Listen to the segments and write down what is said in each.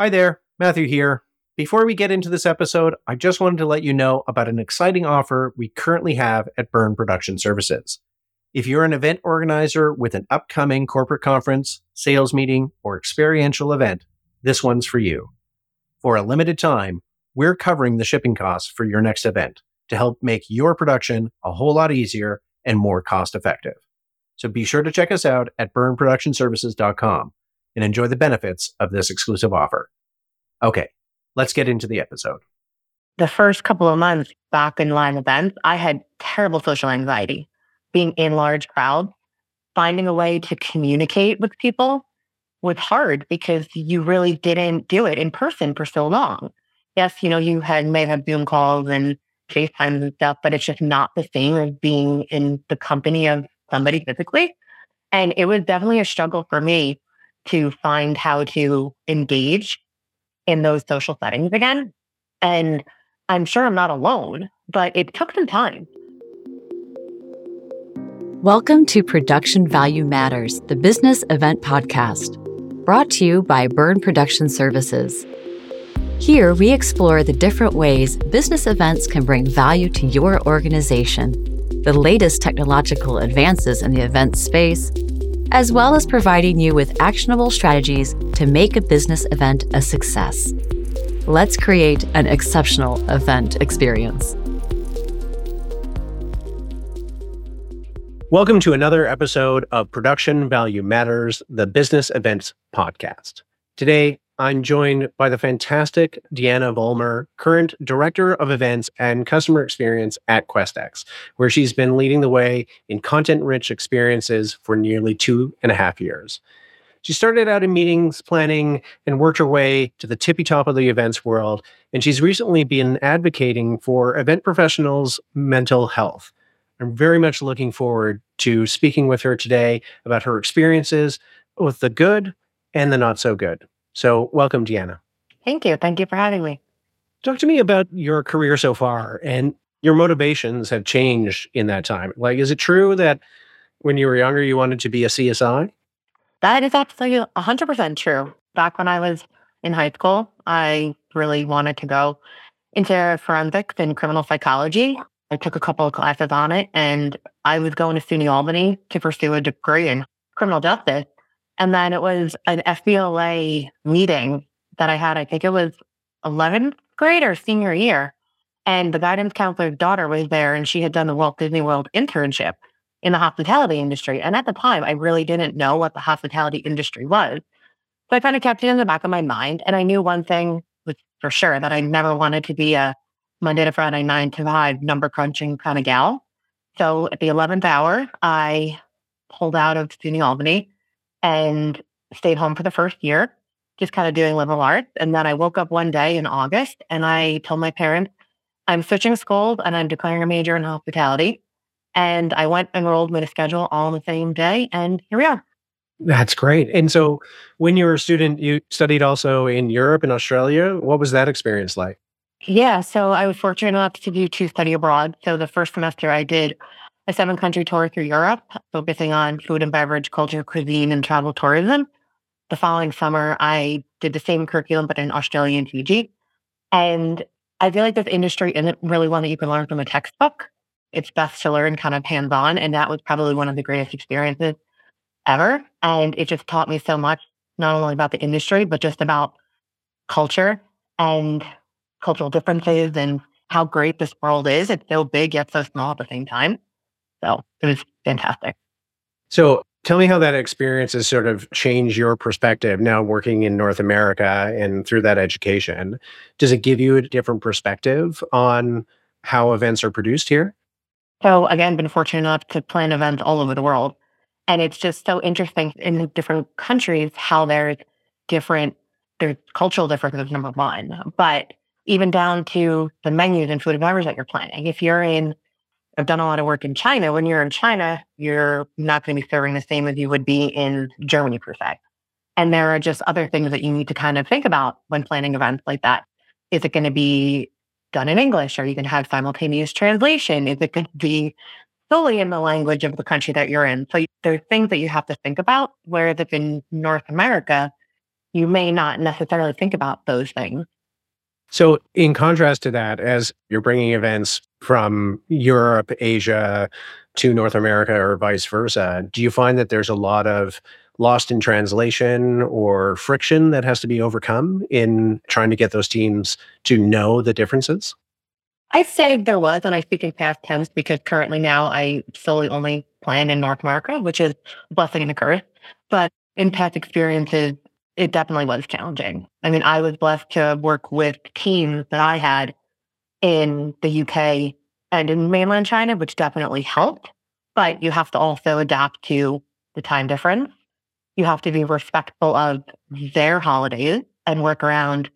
Hi there, Matthew here. Before we get into this episode, I just wanted to let you know about an exciting offer we currently have at Byrne Production Services. If you're an event organizer with an upcoming corporate conference, sales meeting, or experiential event, this one's for you. For a limited time, we're covering the shipping costs for your next event to help make your production a whole lot easier and more cost effective. So be sure to check us out at byrneproductionservices.com and enjoy the benefits of this exclusive offer. Okay, let's get into the episode. The first couple of months back in live events, I had terrible social anxiety. Being in large crowds, finding a way to communicate with people was hard because you really didn't do it in person for so long. Yes, you know, you had may have Zoom calls and FaceTimes and stuff, but it's just not the same as being in the company of somebody physically. And it was definitely a struggle for me to find how to engage in those social settings again. And I'm sure I'm not alone, but it took some time. Welcome to Production Value Matters, the business event podcast, brought to you by Byrne Production Services. Here, we explore the different ways business events can bring value to your organization, the latest technological advances in the event space, as well as providing you with actionable strategies to make a business event a success. Let's create an exceptional event experience. Welcome to another episode of Production Value Matters, the Business Events Podcast. Today, I'm joined by the fantastic Deanna Vollmer, current Director of Events and Customer Experience at Questex, where she's been leading the way in content rich experiences for nearly two and a half years. She started out in meetings planning and worked her way to the tippy top of the events world, and she's recently been advocating for event professionals' mental health. I'm very much looking forward to speaking with her today about her experiences with the good and the not so good. So, welcome, Deanna. Thank you. Thank you for having me. Talk to me about your career so far and your motivations have changed in that time. Like, is it true that when you were younger, you wanted to be a CSI? That is absolutely 100% true. Back when I was in high school, I really wanted to go into forensics and criminal psychology. I took a couple of classes on it and I was going to SUNY Albany to pursue a degree in criminal justice. And then it was an FBLA meeting that I had. I think it was 11th grade or senior year. And the guidance counselor's daughter was there and she had done the Walt Disney World internship in the hospitality industry. And at the time, I really didn't know what the hospitality industry was. So I kind of kept it in the back of my mind. And I knew one thing was for sure that I never wanted to be a Monday to Friday, nine to five number crunching kind of gal. So at the 11th hour, I pulled out of SUNY Albany and stayed home for the first year, just kind of doing liberal arts. And then I woke up one day in August and I told my parents, I'm switching schools and I'm declaring a major in hospitality. And I went enrolled with a schedule all on the same day. And here we are. That's great. And so when you were a student, you studied also in Europe and Australia. What was that experience like? Yeah. So I was fortunate enough to do to study abroad. So the first semester I did a seven country tour through Europe, focusing on food and beverage, culture, cuisine, and travel tourism. The following summer, I did the same curriculum, but in Australia and Fiji. And I feel like this industry isn't really one that you can learn from a textbook. It's best to learn kind of hands on. And that was probably one of the greatest experiences ever. And it just taught me so much, not only about the industry, but just about culture and cultural differences and how great this world is. It's so big yet so small at the same time. So it was fantastic. So tell me how that experience has sort of changed your perspective now working in North America and through that education. Does it give you a different perspective on how events are produced here? So again, been fortunate enough to plan events all over the world. And it's just so interesting in different countries how there's different, there's cultural differences, number one, but even down to the menus and food and beverage that you're planning. If you're in I've done a lot of work in China. When you're in China, you're not going to be serving the same as you would be in Germany, per se. And there are just other things that you need to kind of think about when planning events like that. Is it going to be done in English? Are you going to have simultaneous translation? Is it going to be solely in the language of the country that you're in? So there's things that you have to think about. Whereas if in North America, you may not necessarily think about those things. So, in contrast to that, as you're bringing events from Europe, Asia to North America, or vice versa, do you find that there's a lot of lost in translation or friction that has to be overcome in trying to get those teams to know the differences? I say there was, and I speak in past tense because currently now I solely only plan in North America, which is blessing and a curse. But in past experiences, it definitely was challenging. I mean, I was blessed to work with teams that I had in the UK and in mainland China, which definitely helped. But you have to also adapt to the time difference. You have to be respectful of their holidays and work around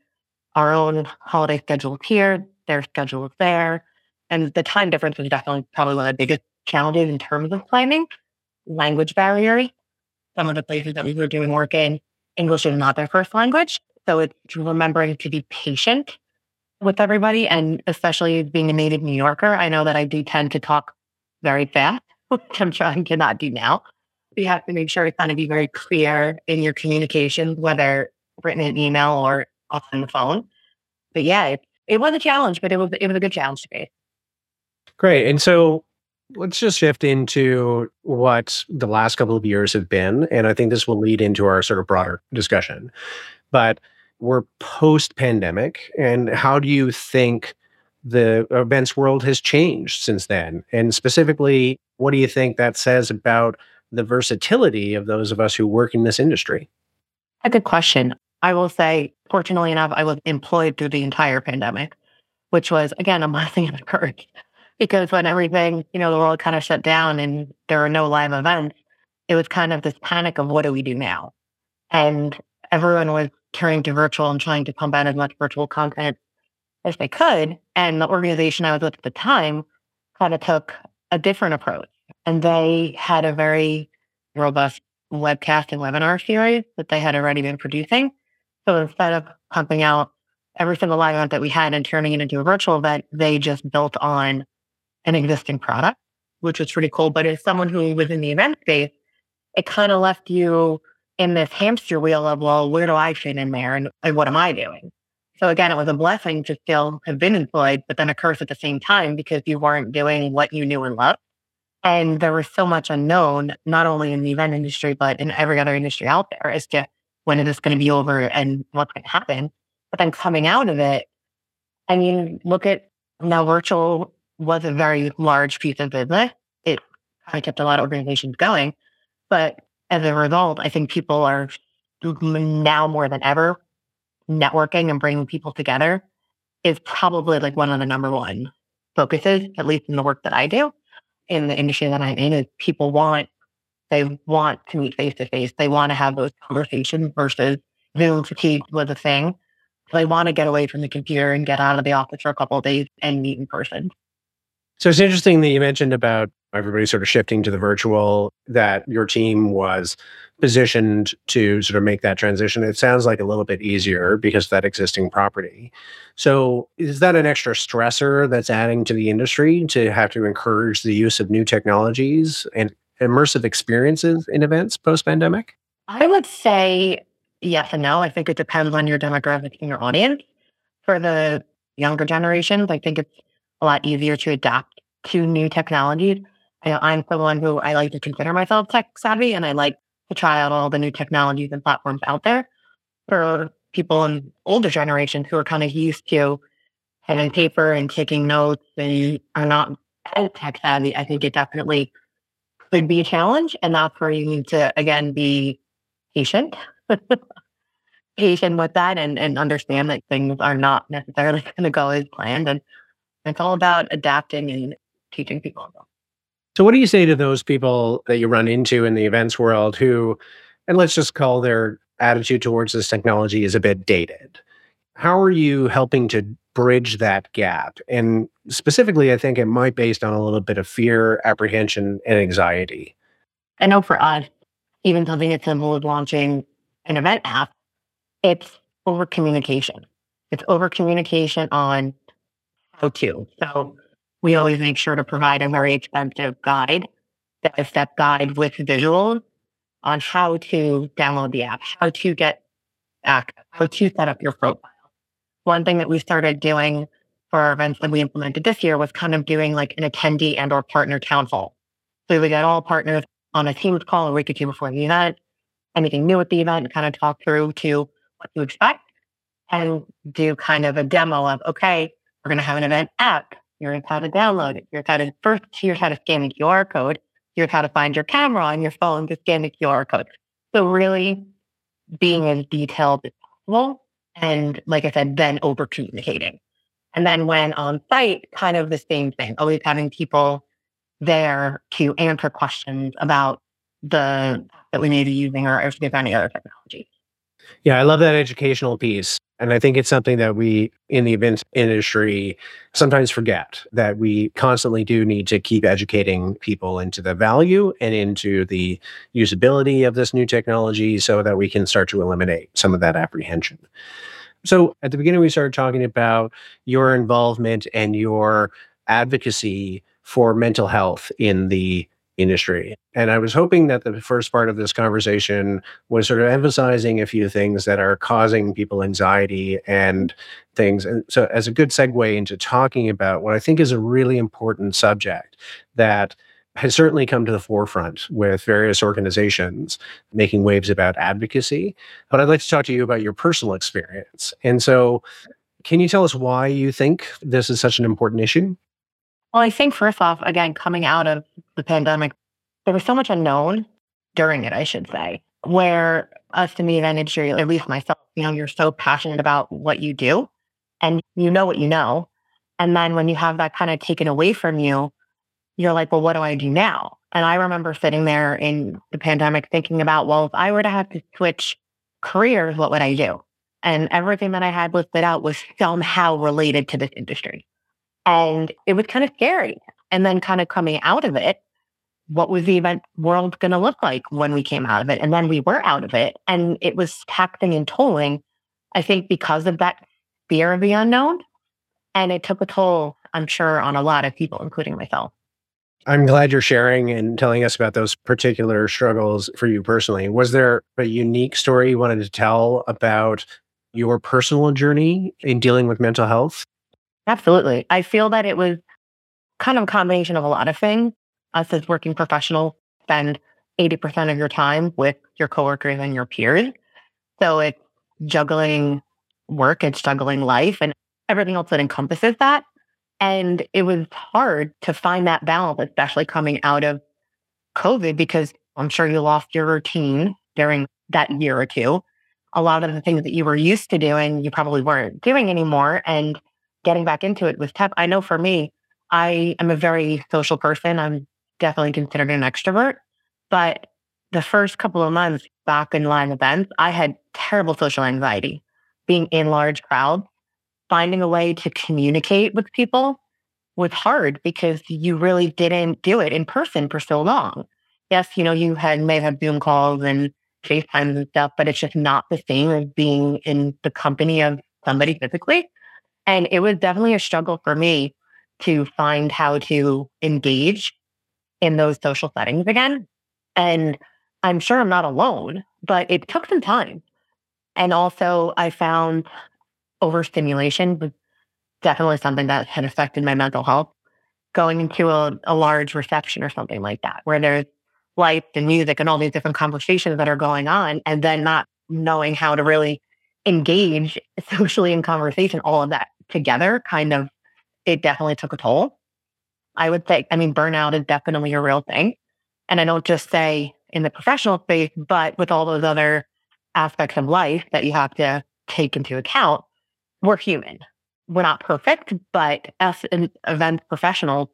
our own holiday schedules here, their schedules there. And the time difference was definitely probably one of the biggest challenges in terms of planning. Language barrier. Some of the places that we were doing work in, English is not their first language. So it's remembering to be patient with everybody. And especially being a native New Yorker, I know that I do tend to talk very fast, which I'm trying to not do now. You have to make sure it's going to be very clear in your communication, whether written in email or on the phone. But yeah, it, it was a challenge, but it was it was a good challenge to me. Great. And so let's just shift into what the last couple of years have been. And I think this will lead into our sort of broader discussion. But we're post pandemic. And how do you think the events world has changed since then? And specifically, what do you think that says about the versatility of those of us who work in this industry? A good question. I will say, fortunately enough, I was employed through the entire pandemic, which was, again, a blessing and a curse because when everything, you know, the world kind of shut down and there were no live events, it was kind of this panic of what do we do now? And everyone was turning to virtual and trying to pump out as much virtual content as they could. And the organization I was with at the time kind of took a different approach. And they had a very robust webcast and webinar series that they had already been producing. So instead of pumping out every single live event that we had and turning it into a virtual event, they just built on an existing product, which was pretty cool. But as someone who was in the event space, it kind of left you in this hamster wheel of, well, where do I fit in there and, and what am I doing? So again, it was a blessing to still have been employed, but then a curse at the same time because you weren't doing what you knew and loved. And there was so much unknown, not only in the event industry, but in every other industry out there as to when is this going to be over and what's going to happen. But then coming out of it, I mean, look at now virtual was a very large piece of business. It kind of kept a lot of organizations going. But as a result, I think people are now more than ever networking and bringing people together is probably like one of the number one focuses, at least in the work that I do in the industry that I'm in, is people want they want to meet face to face. They want to have those conversations versus Zoom fatigue was a thing. they want to get away from the computer and get out of the office for a couple of days and meet in person. So it's interesting that you mentioned about everybody sort of shifting to the virtual, that your team was positioned to sort of make that transition. It sounds like a little bit easier because of that existing property. So is that an extra stressor that's adding to the industry to have to encourage the use of new technologies and immersive experiences in events post pandemic? I would say yes and no. I think it depends on your demographic and your audience. For the younger generations, I think it's a lot easier to adapt to new technologies. I know I'm someone who I like to consider myself tech savvy and I like to try out all the new technologies and platforms out there. For people in older generations who are kind of used to having paper and taking notes and are not as tech savvy, I think it definitely could be a challenge. And that's where you need to, again, be patient, patient with that and, and understand that things are not necessarily going to go as planned. And it's all about adapting and teaching people. So, what do you say to those people that you run into in the events world who, and let's just call their attitude towards this technology is a bit dated? How are you helping to bridge that gap? And specifically, I think it might be based on a little bit of fear, apprehension, and anxiety. I know for us, even something as simple as launching an event app, it's over communication. It's over communication on how to. So we always make sure to provide a very extensive guide, a step guide with visuals on how to download the app, how to get access, how to set up your profile. One thing that we started doing for our events that we implemented this year was kind of doing like an attendee and or partner town hall. So we got all partners on a Teams call a week or two before the event, anything new at the event, kind of talk through to what to expect and do kind of a demo of, okay, we're going to have an event app. Here's how to download it. Here's how to first, here's how to scan the QR code. Here's how to find your camera on your phone to scan the QR code. So really being as detailed as possible. And like I said, then over communicating. And then when on site, kind of the same thing, always having people there to answer questions about the that we may be using or if there's any other technology. Yeah, I love that educational piece. And I think it's something that we in the event industry sometimes forget that we constantly do need to keep educating people into the value and into the usability of this new technology so that we can start to eliminate some of that apprehension. So at the beginning, we started talking about your involvement and your advocacy for mental health in the industry. And I was hoping that the first part of this conversation was sort of emphasizing a few things that are causing people anxiety and things. And so, as a good segue into talking about what I think is a really important subject that has certainly come to the forefront with various organizations making waves about advocacy. But I'd like to talk to you about your personal experience. And so, can you tell us why you think this is such an important issue? Well, I think first off, again, coming out of the pandemic, there was so much unknown during it, I should say, where us in the event industry, at least myself, you know, you're so passionate about what you do and you know what you know. And then when you have that kind of taken away from you, you're like, well, what do I do now? And I remember sitting there in the pandemic thinking about, well, if I were to have to switch careers, what would I do? And everything that I had listed out was somehow related to this industry. And it was kind of scary. And then kind of coming out of it, what was the event world going to look like when we came out of it? And then we were out of it and it was taxing and tolling, I think because of that fear of the unknown. And it took a toll, I'm sure, on a lot of people, including myself. I'm glad you're sharing and telling us about those particular struggles for you personally. Was there a unique story you wanted to tell about your personal journey in dealing with mental health? Absolutely. I feel that it was kind of a combination of a lot of things. Us as working professionals spend 80% of your time with your coworkers and your peers. So it's juggling work, it's juggling life and everything else that encompasses that. And it was hard to find that balance, especially coming out of COVID, because I'm sure you lost your routine during that year or two. A lot of the things that you were used to doing, you probably weren't doing anymore. And getting back into it with tough. I know for me, I am a very social person. I'm definitely considered an extrovert. But the first couple of months back in line events, I had terrible social anxiety, being in large crowds, finding a way to communicate with people was hard because you really didn't do it in person for so long. Yes, you know, you had may have Zoom calls and FaceTimes and stuff, but it's just not the same as being in the company of somebody physically. And it was definitely a struggle for me to find how to engage in those social settings again. And I'm sure I'm not alone, but it took some time. And also, I found overstimulation was definitely something that had affected my mental health. Going into a, a large reception or something like that, where there's lights and music and all these different conversations that are going on, and then not knowing how to really engage socially in conversation, all of that together kind of, it definitely took a toll. I would say, I mean, burnout is definitely a real thing. And I don't just say in the professional space, but with all those other aspects of life that you have to take into account, we're human. We're not perfect, but as an event professional,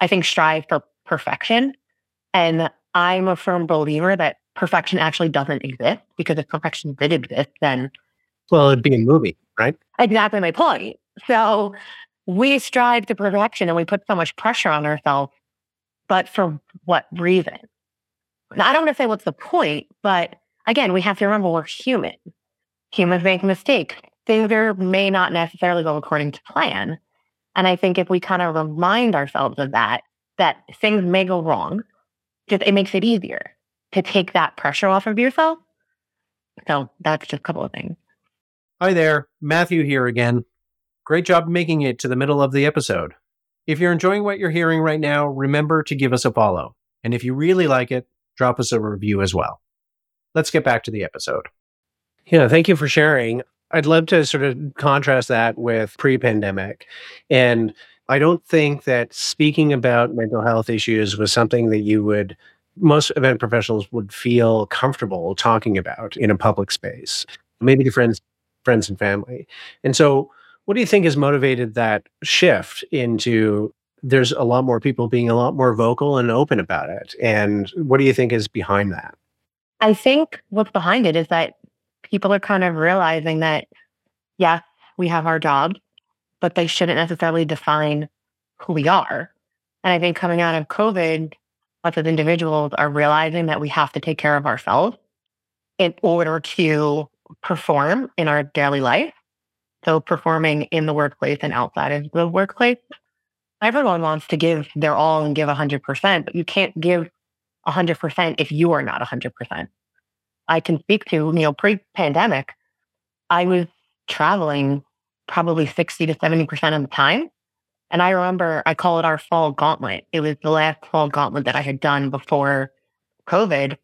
I think strive for perfection. And I'm a firm believer that perfection actually doesn't exist because if perfection did exist, then well, it'd be a movie, right? Exactly my point. So we strive to perfection and we put so much pressure on ourselves, but for what reason? Now, I don't want to say what's the point, but again, we have to remember we're human. Humans make mistakes. Things may not necessarily go according to plan. And I think if we kind of remind ourselves of that, that things may go wrong, just it makes it easier to take that pressure off of yourself. So that's just a couple of things. Hi there, Matthew here again. Great job making it to the middle of the episode. If you're enjoying what you're hearing right now, remember to give us a follow. And if you really like it, drop us a review as well. Let's get back to the episode. Yeah, thank you for sharing. I'd love to sort of contrast that with pre pandemic. And I don't think that speaking about mental health issues was something that you would, most event professionals would feel comfortable talking about in a public space, maybe to friends, friends and family. And so, what do you think has motivated that shift into there's a lot more people being a lot more vocal and open about it? And what do you think is behind that? I think what's behind it is that people are kind of realizing that, yeah, we have our job, but they shouldn't necessarily define who we are. And I think coming out of COVID, us as individuals are realizing that we have to take care of ourselves in order to perform in our daily life. So performing in the workplace and outside of the workplace. Everyone wants to give their all and give 100%, but you can't give 100% if you are not 100%. I can speak to, you know, pre pandemic, I was traveling probably 60 to 70% of the time. And I remember I call it our fall gauntlet. It was the last fall gauntlet that I had done before COVID.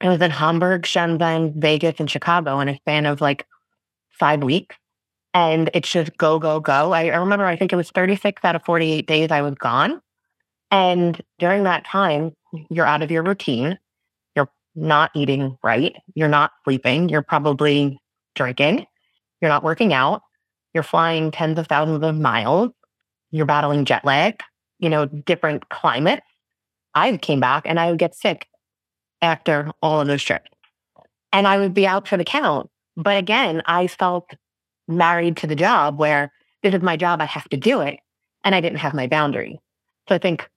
It was in Hamburg, Shenzhen, Vegas, and Chicago in a span of like five weeks. And it's just go, go, go. I, I remember I think it was 36 out of 48 days I was gone. And during that time, you're out of your routine. You're not eating right. You're not sleeping. You're probably drinking. You're not working out. You're flying tens of thousands of miles. You're battling jet lag, you know, different climates. I came back and I would get sick after all of those trips. And I would be out for the count. But again, I felt married to the job where this is my job, I have to do it. And I didn't have my boundary. So I think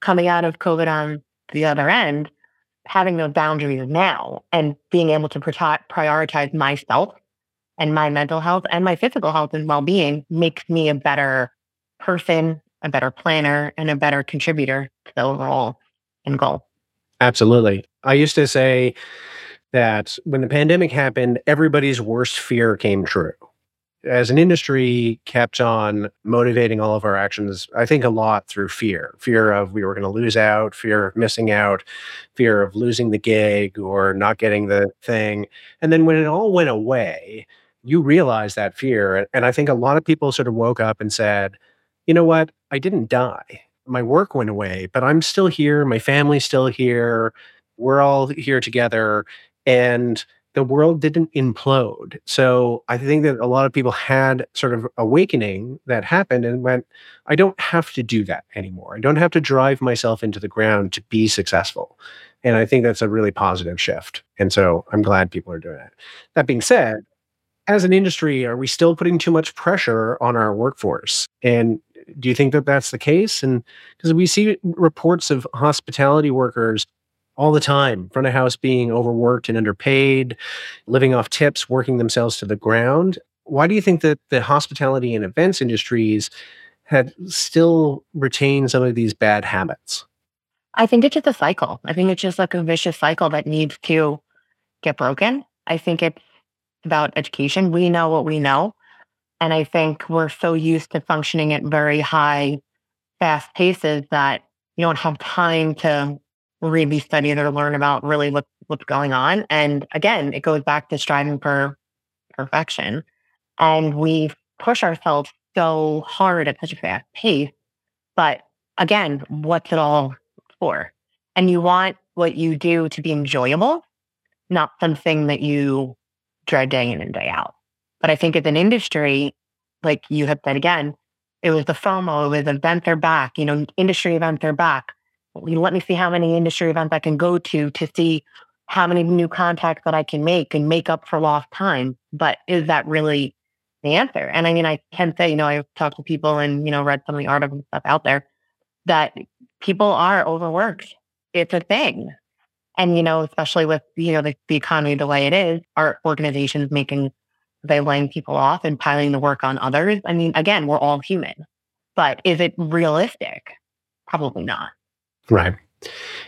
coming out of COVID on the other end, having those boundaries now and being able to prioritize myself and my mental health and my physical health and well being makes me a better person, a better planner, and a better contributor to the overall end goal. Absolutely. I used to say that when the pandemic happened, everybody's worst fear came true. As an industry kept on motivating all of our actions i think a lot through fear. Fear of we were going to lose out fear of missing out fear of losing the gig or not getting the thing. And then when it all went away you realize that fear. And i think a lot of people sort of woke up and said you know what? I didn't die. My work went away but i'm still here. My family's still here. We're all here together and the world didn't implode. So I think that a lot of people had sort of awakening that happened and went, I don't have to do that anymore. I don't have to drive myself into the ground to be successful. And I think that's a really positive shift. And so I'm glad people are doing it. That being said, as an industry, are we still putting too much pressure on our workforce? And do you think that that's the case? And because we see reports of hospitality workers all the time. Front of house being overworked and underpaid, living off tips, working themselves to the ground. Why do you think that the hospitality and events industries have still retained some of these bad habits? I think it's just a cycle. I think it's just like a vicious cycle that needs to get broken. I think it's about education. We know what we know. And I think we're so used to functioning at very high, fast paces that you don't have time to read these studies or learn about really what, what's going on. And again, it goes back to striving for perfection. And we push ourselves so hard at such a fast pace. But again, what's it all for? And you want what you do to be enjoyable, not something that you dread day in and day out. But I think as an industry, like you have said again, it was the FOMO, it was events are back, you know, industry events are back let me see how many industry events I can go to to see how many new contacts that I can make and make up for lost time. But is that really the answer? And I mean, I can say, you know, I've talked to people and, you know, read some of the articles and stuff out there that people are overworked. It's a thing. And, you know, especially with, you know, the, the economy the way it is, are organizations making, they laying people off and piling the work on others. I mean, again, we're all human, but is it realistic? Probably not. Right.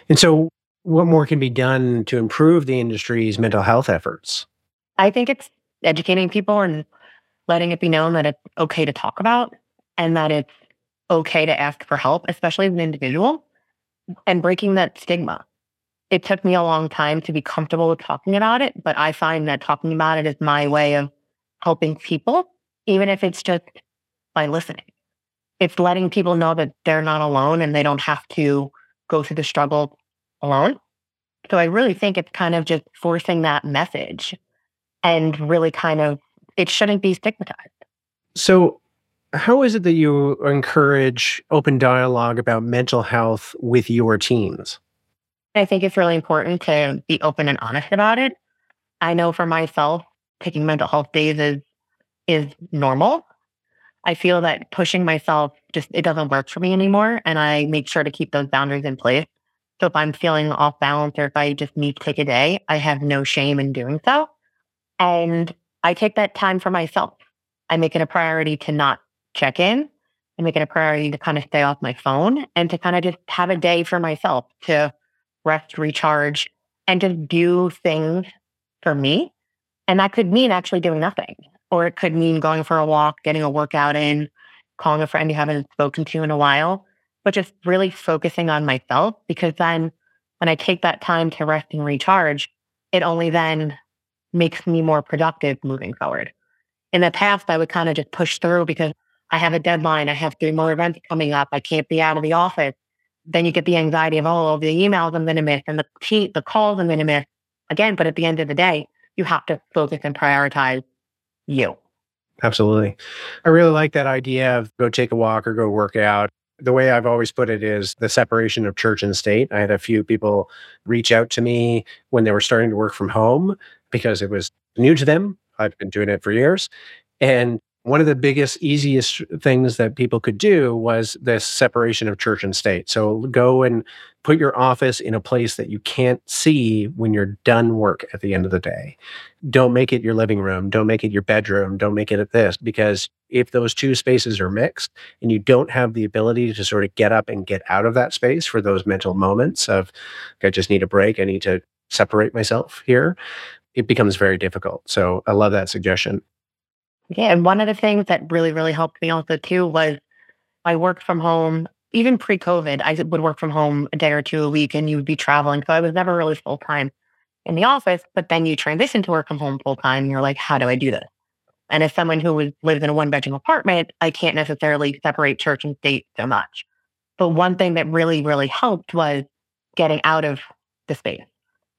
And so, what more can be done to improve the industry's mental health efforts? I think it's educating people and letting it be known that it's okay to talk about and that it's okay to ask for help, especially as an individual, and breaking that stigma. It took me a long time to be comfortable with talking about it, but I find that talking about it is my way of helping people, even if it's just by listening. It's letting people know that they're not alone and they don't have to go through the struggle alone. So I really think it's kind of just forcing that message and really kind of, it shouldn't be stigmatized. So, how is it that you encourage open dialogue about mental health with your teams? I think it's really important to be open and honest about it. I know for myself, taking mental health days is is normal. I feel that pushing myself just it doesn't work for me anymore, and I make sure to keep those boundaries in place. So if I'm feeling off balance or if I just need to take a day, I have no shame in doing so. And I take that time for myself. I make it a priority to not check in. I make it a priority to kind of stay off my phone and to kind of just have a day for myself to rest, recharge, and just do things for me. And that could mean actually doing nothing, or it could mean going for a walk, getting a workout in, calling a friend you haven't spoken to in a while, but just really focusing on myself because then when I take that time to rest and recharge, it only then makes me more productive moving forward. In the past, I would kind of just push through because I have a deadline. I have three more events coming up. I can't be out of the office. Then you get the anxiety of, oh, the emails I'm going to miss and the the calls I'm going to miss. Again, but at the end of the day, you have to focus and prioritize you. Absolutely. I really like that idea of go take a walk or go work out. The way I've always put it is the separation of church and state. I had a few people reach out to me when they were starting to work from home because it was new to them. I've been doing it for years. And one of the biggest, easiest things that people could do was this separation of church and state. So go and put your office in a place that you can't see when you're done work at the end of the day. Don't make it your living room. Don't make it your bedroom. Don't make it at this because if those two spaces are mixed and you don't have the ability to sort of get up and get out of that space for those mental moments of, I just need a break, I need to separate myself here, it becomes very difficult. So I love that suggestion. Yeah. And one of the things that really, really helped me also too was I worked from home. Even pre COVID, I would work from home a day or two a week and you would be traveling. So I was never really full time in the office. But then you transition to work from home full time you're like, how do I do this? And as someone who was, lives in a one bedroom apartment, I can't necessarily separate church and state so much. But one thing that really, really helped was getting out of the space.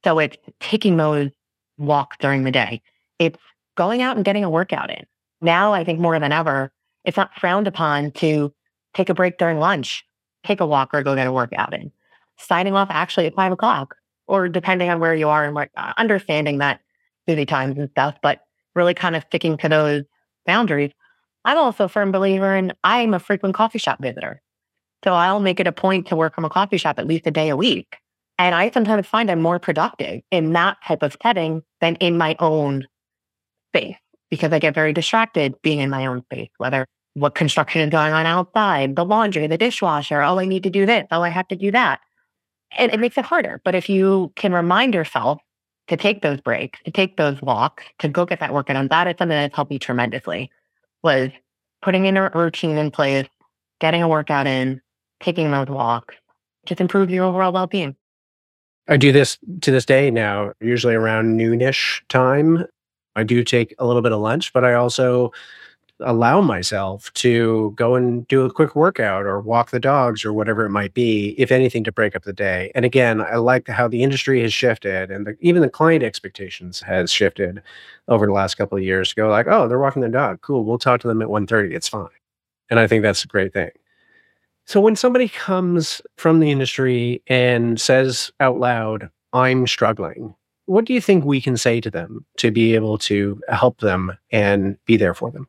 So it's taking those walks during the day. It's going out and getting a workout in now I think more than ever, it's not frowned upon to take a break during lunch, take a walk or go get a workout in. Signing off actually at five o'clock, or depending on where you are and what, uh, understanding that busy times and stuff, but really kind of sticking to those boundaries. I'm also a firm believer in I'm a frequent coffee shop visitor. So I'll make it a point to work from a coffee shop at least a day a week. And I sometimes find I'm more productive in that type of setting than in my own space because I get very distracted being in my own space, whether what construction is going on outside, the laundry, the dishwasher. Oh, I need to do this. Oh, I have to do that. And it makes it harder. But if you can remind yourself to take those breaks, to take those walks, to go get that work done, that is something that's helped me tremendously was putting in a routine in place, getting a workout in, taking those walks, just improve your overall well-being. I do this to this day now, usually around noonish time. I do take a little bit of lunch, but I also allow myself to go and do a quick workout or walk the dogs or whatever it might be, if anything, to break up the day. And again, I like how the industry has shifted and the, even the client expectations has shifted over the last couple of years to go like, oh, they're walking their dog. Cool. We'll talk to them at 1.30. It's fine. And I think that's a great thing. So when somebody comes from the industry and says out loud, I'm struggling, what do you think we can say to them to be able to help them and be there for them?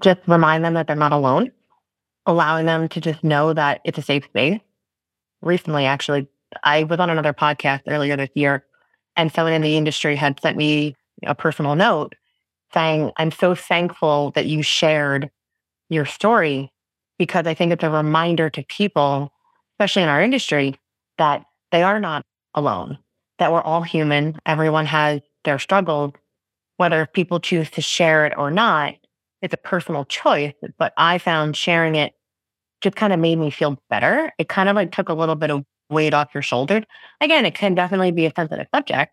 Just remind them that they're not alone, allowing them to just know that it's a safe space. Recently, actually, I was on another podcast earlier this year, and someone in the industry had sent me a personal note saying, I'm so thankful that you shared your story because I think it's a reminder to people, especially in our industry, that they are not alone that we're all human. Everyone has their struggles. whether people choose to share it or not, it's a personal choice. But I found sharing it just kind of made me feel better. It kind of like took a little bit of weight off your shoulder. Again, it can definitely be a sensitive subject,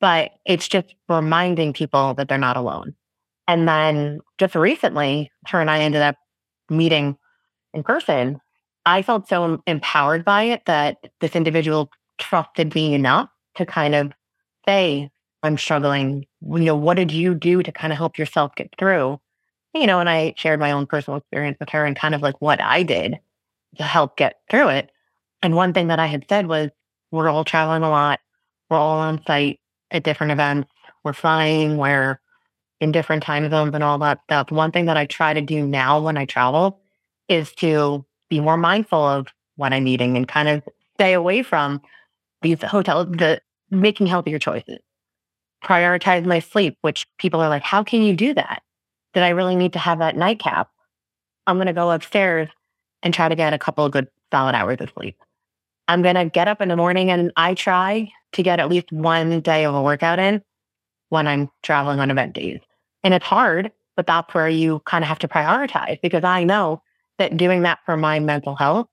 but it's just reminding people that they're not alone. And then just recently, her and I ended up meeting in person. I felt so empowered by it that this individual trusted me enough to kind of say, I'm struggling. You know, what did you do to kind of help yourself get through? You know, and I shared my own personal experience with her and kind of like what I did to help get through it. And one thing that I had said was, we're all traveling a lot. We're all on site at different events. We're flying. We're in different time zones and all that stuff. One thing that I try to do now when I travel is to be more mindful of what I'm eating and kind of stay away from these hotels, the making healthier choices. Prioritize my sleep, which people are like, how can you do that? Did I really need to have that nightcap? I'm going to go upstairs and try to get a couple of good solid hours of sleep. I'm going to get up in the morning and I try to get at least one day of a workout in when I'm traveling on event days. And it's hard, but that's where you kind of have to prioritize because I know that doing that for my mental health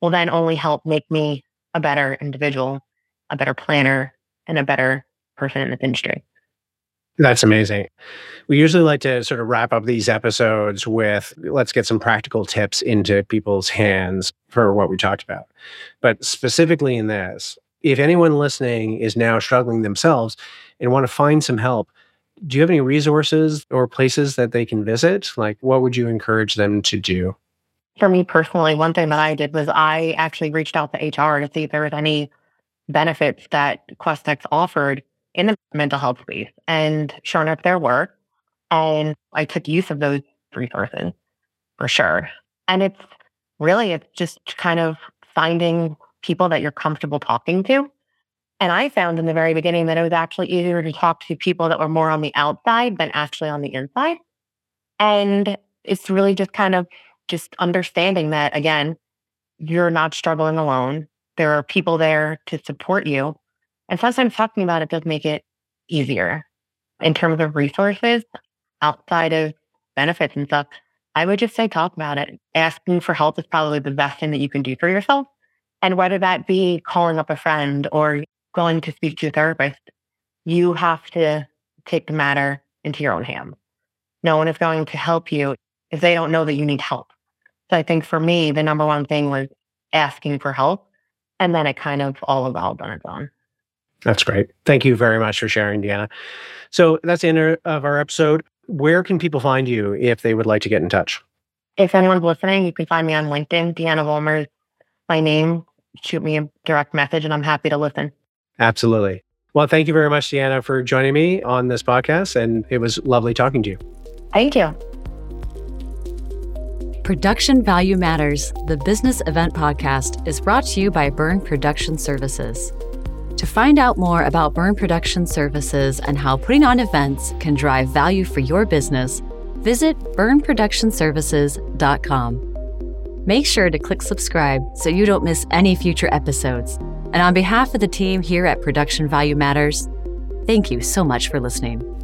will then only help make me a better individual, a better planner, and a better person in this industry. That's amazing. We usually like to sort of wrap up these episodes with let's get some practical tips into people's hands for what we talked about. But specifically in this, if anyone listening is now struggling themselves and want to find some help, do you have any resources or places that they can visit? Like, what would you encourage them to do? For me personally, one thing that I did was I actually reached out to HR to see if there was any benefits that Questex offered in the mental health space. And sure enough, there were. And I took use of those resources for sure. And it's really, it's just kind of finding people that you're comfortable talking to. And I found in the very beginning that it was actually easier to talk to people that were more on the outside than actually on the inside. And it's really just kind of just understanding that, again, you're not struggling alone. There are people there to support you. And sometimes talking about it does make it easier in terms of resources outside of benefits and stuff. I would just say talk about it. Asking for help is probably the best thing that you can do for yourself. And whether that be calling up a friend or going to speak to a therapist, you have to take the matter into your own hands. No one is going to help you if they don't know that you need help. So I think for me, the number one thing was asking for help. And then it kind of all evolved on its own. That's great. Thank you very much for sharing, Deanna. So that's the end of our episode. Where can people find you if they would like to get in touch? If anyone's listening, you can find me on LinkedIn. Deanna Vollmer is my name. Shoot me a direct message and I'm happy to listen. Absolutely. Well, thank you very much, Deanna, for joining me on this podcast. And it was lovely talking to you. Thank you. Production Value Matters, the business event podcast, is brought to you by Byrne Production Services. To find out more about Byrne Production Services and how putting on events can drive value for your business, visit byrneproductionservices.com. Make sure to click subscribe so you don't miss any future episodes. And on behalf of the team here at Production Value Matters, thank you so much for listening.